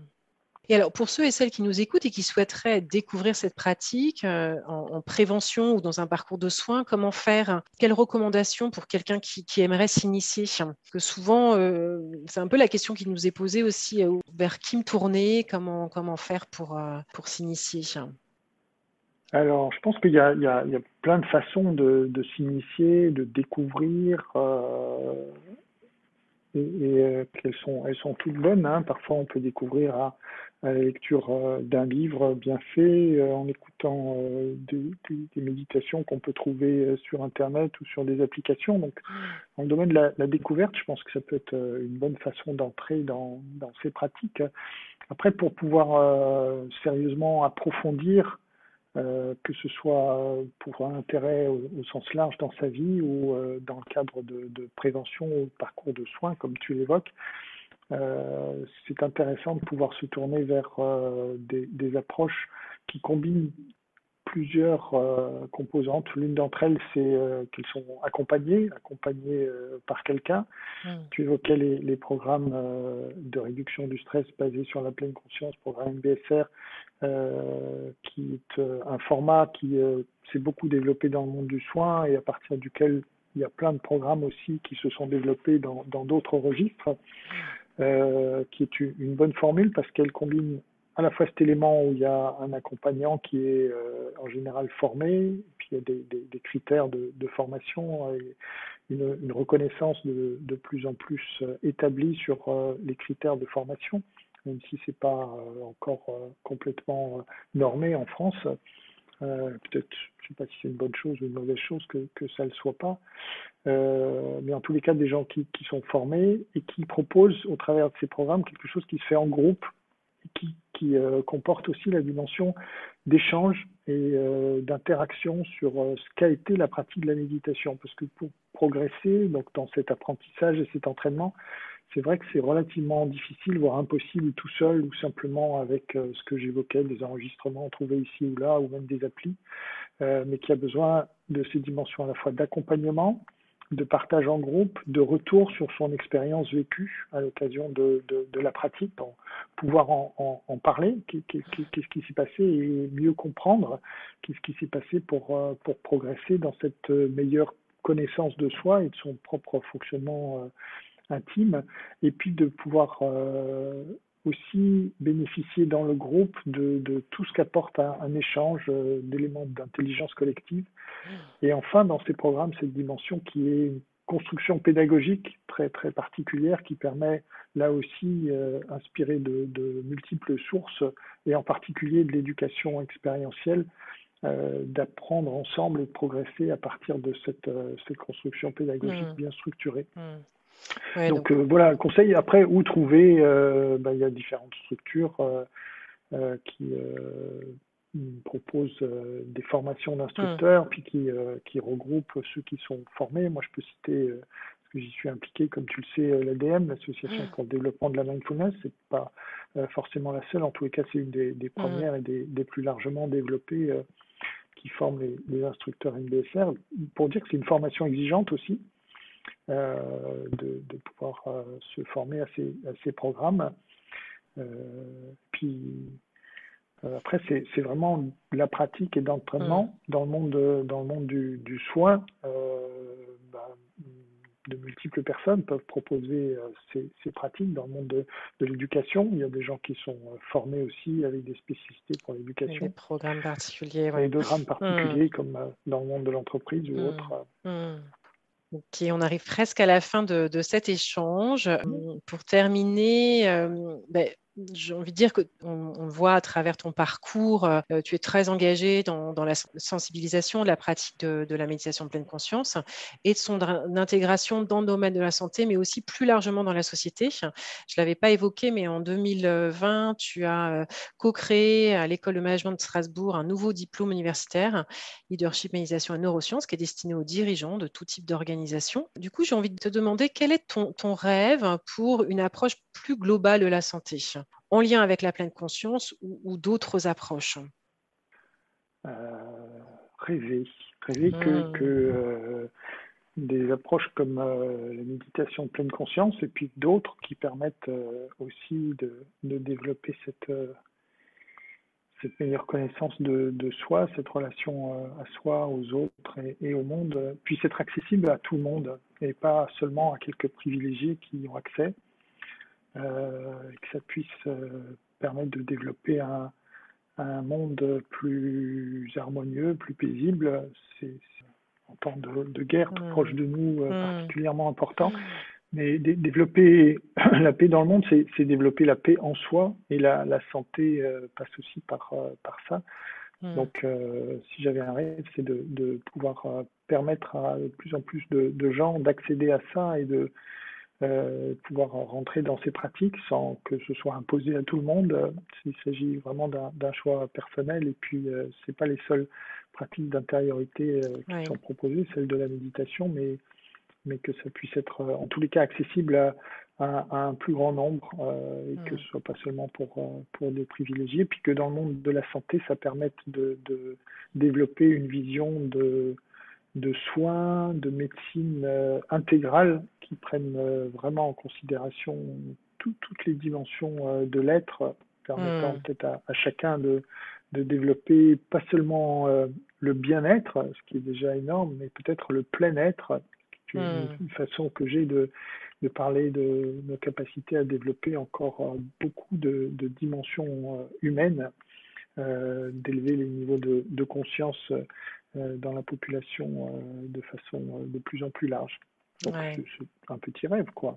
Et alors, pour ceux et celles qui nous écoutent et qui souhaiteraient découvrir cette pratique euh, en, prévention ou dans un parcours de soins, comment faire? Quelles recommandations pour quelqu'un qui, aimerait s'initier? Parce que souvent, euh, c'est un peu la question qui nous est posée aussi euh, vers qui me tourner Comment, faire pour, pour s'initier? Alors, je pense qu'il y, a plein de façons de, s'initier, de découvrir, et, qu'elles sont, elles sont toutes bonnes. Hein. Parfois, on peut découvrir à, à la lecture euh, d'un livre bien fait, euh, en écoutant euh, des, des, méditations qu'on peut trouver sur Internet ou sur des applications. Donc, dans le domaine de la, la découverte, je pense que ça peut être une bonne façon d'entrer dans, dans, ces pratiques. Après, pour pouvoir sérieusement approfondir, euh, que ce soit pour un intérêt au, au, sens large dans sa vie ou euh, dans le cadre de, de, prévention ou parcours de soins, comme tu l'évoques, euh, c'est intéressant de pouvoir se tourner vers des, des, approches qui combinent plusieurs composantes. L'une d'entre elles, c'est qu'elles sont accompagnées, accompagnées par quelqu'un. Hmm. Tu évoquais les, les programmes de réduction du stress basés sur la pleine conscience, programme MBSR, qui est un format qui s'est beaucoup développé dans le monde du soin et à partir duquel il y a plein de programmes aussi qui se sont développés dans d'autres registres. Euh, qui est une bonne formule parce qu'elle combine à la fois cet élément où il y a un accompagnant qui est euh, en général formé, puis il y a des, critères de, formation, et une, une reconnaissance de, de, plus en plus euh, établie sur les critères de formation, même si c'est pas encore complètement normé en France. Euh, peut-être, je ne sais pas si c'est une bonne chose ou une mauvaise chose que, ça ne le soit pas. Euh, mais en tous les cas, des gens qui, sont formés et qui proposent au travers de ces programmes quelque chose qui se fait en groupe et qui, euh, comporte aussi la dimension d'échange et euh, d'interaction sur euh, ce qu'a été la pratique de la méditation. Parce que pour progresser donc dans cet apprentissage et cet entraînement, c'est vrai que c'est relativement difficile, voire impossible tout seul ou simplement avec euh, ce que j'évoquais, des enregistrements trouvés ici ou là, ou même des applis, euh, mais qui a besoin de ces dimensions à la fois d'accompagnement, de partage en groupe, de retour sur son expérience vécue à l'occasion de, de, de, la pratique, pour pouvoir en, en, en parler, qu'est-ce qui s'est passé et mieux comprendre qu'est-ce qui s'est passé pour, euh, pour progresser dans cette meilleure connaissance de soi et de son propre fonctionnement intime, et puis de pouvoir euh, aussi bénéficier dans le groupe de, de tout ce qu'apporte un, un, échange euh, d'éléments d'intelligence collective. Mmh. Et enfin, dans ces programmes, cette dimension qui est une construction pédagogique très très particulière qui permet là aussi euh, inspirée de, de, multiples sources et en particulier de l'éducation expérientielle d'apprendre ensemble et de progresser à partir de cette, cette construction pédagogique mmh. bien structurée. Mmh. Donc, voilà, conseil. Après, où trouver ben, Il y a différentes structures qui propose euh, des formations d'instructeurs, puis qui, euh, qui regroupe ceux qui sont formés. Moi, je peux citer, euh, parce que j'y suis impliqué, comme tu le sais, l'ADM, l'Association pour le développement de la mindfulness. C'est pas forcément la seule, en tous les cas, c'est une des, des premières et des, des, plus largement développées qui forment les, les, instructeurs MBSR. Pour dire que c'est une formation exigeante aussi, de, de, pouvoir se former à ces, à ces programmes. puis euh, après, c'est vraiment de la pratique et d'entraînement mm. dans le monde, dans le monde du, du soin. Euh, bah, de multiples personnes peuvent proposer euh, ces, ces, pratiques dans le monde de, de l'éducation. Il y a des gens qui sont formés aussi avec des spécificités pour l'éducation. Des programmes particuliers. Ouais. Des programmes particuliers mm. comme dans le monde de l'entreprise ou mm. autre. Ok, on arrive presque à la fin de, de cet échange. Pour terminer, euh, ben, j'ai envie de dire que on, voit à travers ton parcours, euh, tu es très engagé dans, la sensibilisation de la pratique de, la méditation de pleine conscience et de son intégration dans le domaine de la santé, mais aussi plus largement dans la société. Je ne l'avais pas évoqué, mais en 2020, tu as euh, co-créé à l'école de management de Strasbourg un nouveau diplôme universitaire, leadership, méditation et neurosciences, qui est destiné aux dirigeants de tout type d'organisation. Du coup, j'ai envie de te demander quel est ton, ton rêve pour une approche plus globale de la santé en lien avec la pleine conscience ou, d'autres approches euh, Rêver. Rêver que, hmm. euh, des approches comme euh, la méditation de pleine conscience et puis d'autres qui permettent aussi de, développer cette, cette meilleure connaissance de, soi, cette relation à soi, aux autres et, au monde, puisse être accessible à tout le monde et pas seulement à quelques privilégiés qui y ont accès. Euh, que ça puisse euh, permettre de développer un, un, monde plus harmonieux, plus paisible. C'est en temps de, guerre tout mmh. proche de nous euh, mmh. particulièrement important. Mmh. Mais développer *coughs* la paix dans le monde, c'est développer la paix en soi et la, la santé passe aussi par, par ça. Donc, si j'avais un rêve, c'est de, de, pouvoir permettre à de plus en plus de, de gens d'accéder à ça et de, euh, pouvoir rentrer dans ces pratiques sans que ce soit imposé à tout le monde. Il s'agit vraiment d'un choix personnel et puis euh, c'est pas les seules pratiques d'intériorité euh, qui sont proposées, celles de la méditation, mais mais que ça puisse être en tous les cas accessible à, à, un plus grand nombre et que ce soit pas seulement pour pour des privilégiés, puis que dans le monde de la santé, ça permette de, de développer une vision de de soins, de médecine euh, intégrale qui prennent euh, vraiment en considération toutes les dimensions euh, de l'être, permettant hmm. peut-être à, chacun de, de développer pas seulement le bien-être, ce qui est déjà énorme, mais peut-être le plein-être, qui est une, hmm. façon que j'ai de, de parler de nos capacités à développer encore beaucoup de, de dimensions humaines, d'élever les niveaux de, de conscience dans la population euh, de façon euh, de plus en plus large. Donc c'est un petit rêve, quoi.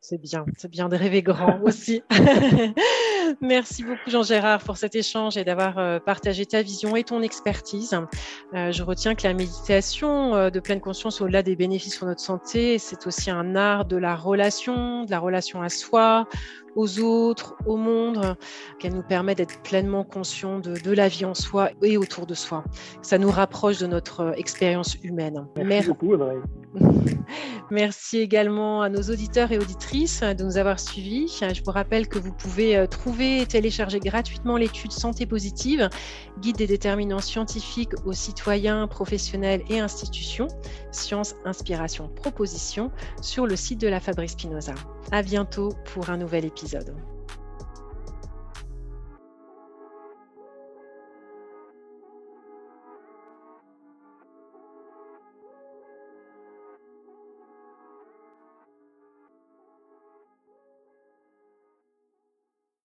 C'est bien, c'est bien de rêver grand *laughs* aussi. *laughs* Merci beaucoup Jean-Gérard pour cet échange et d'avoir partagé ta vision et ton expertise. je retiens que la méditation de pleine conscience, au-delà des bénéfices pour notre santé, c'est aussi un art de la relation, de la relation à soi, aux autres, au monde, qu'elle nous permet d'être pleinement conscients de, la vie en soi et autour de soi. Ça nous rapproche de notre euh, expérience humaine. Merci, beaucoup, Audrey. *laughs* Merci également à nos auditeurs et auditrices de nous avoir suivis. Je vous rappelle que vous pouvez euh, trouver et télécharger gratuitement l'étude Santé positive, guide des déterminants scientifiques aux citoyens, professionnels et institutions, science, inspiration, proposition, sur le site de la Fabrice Spinoza. À bientôt pour un nouvel épisode.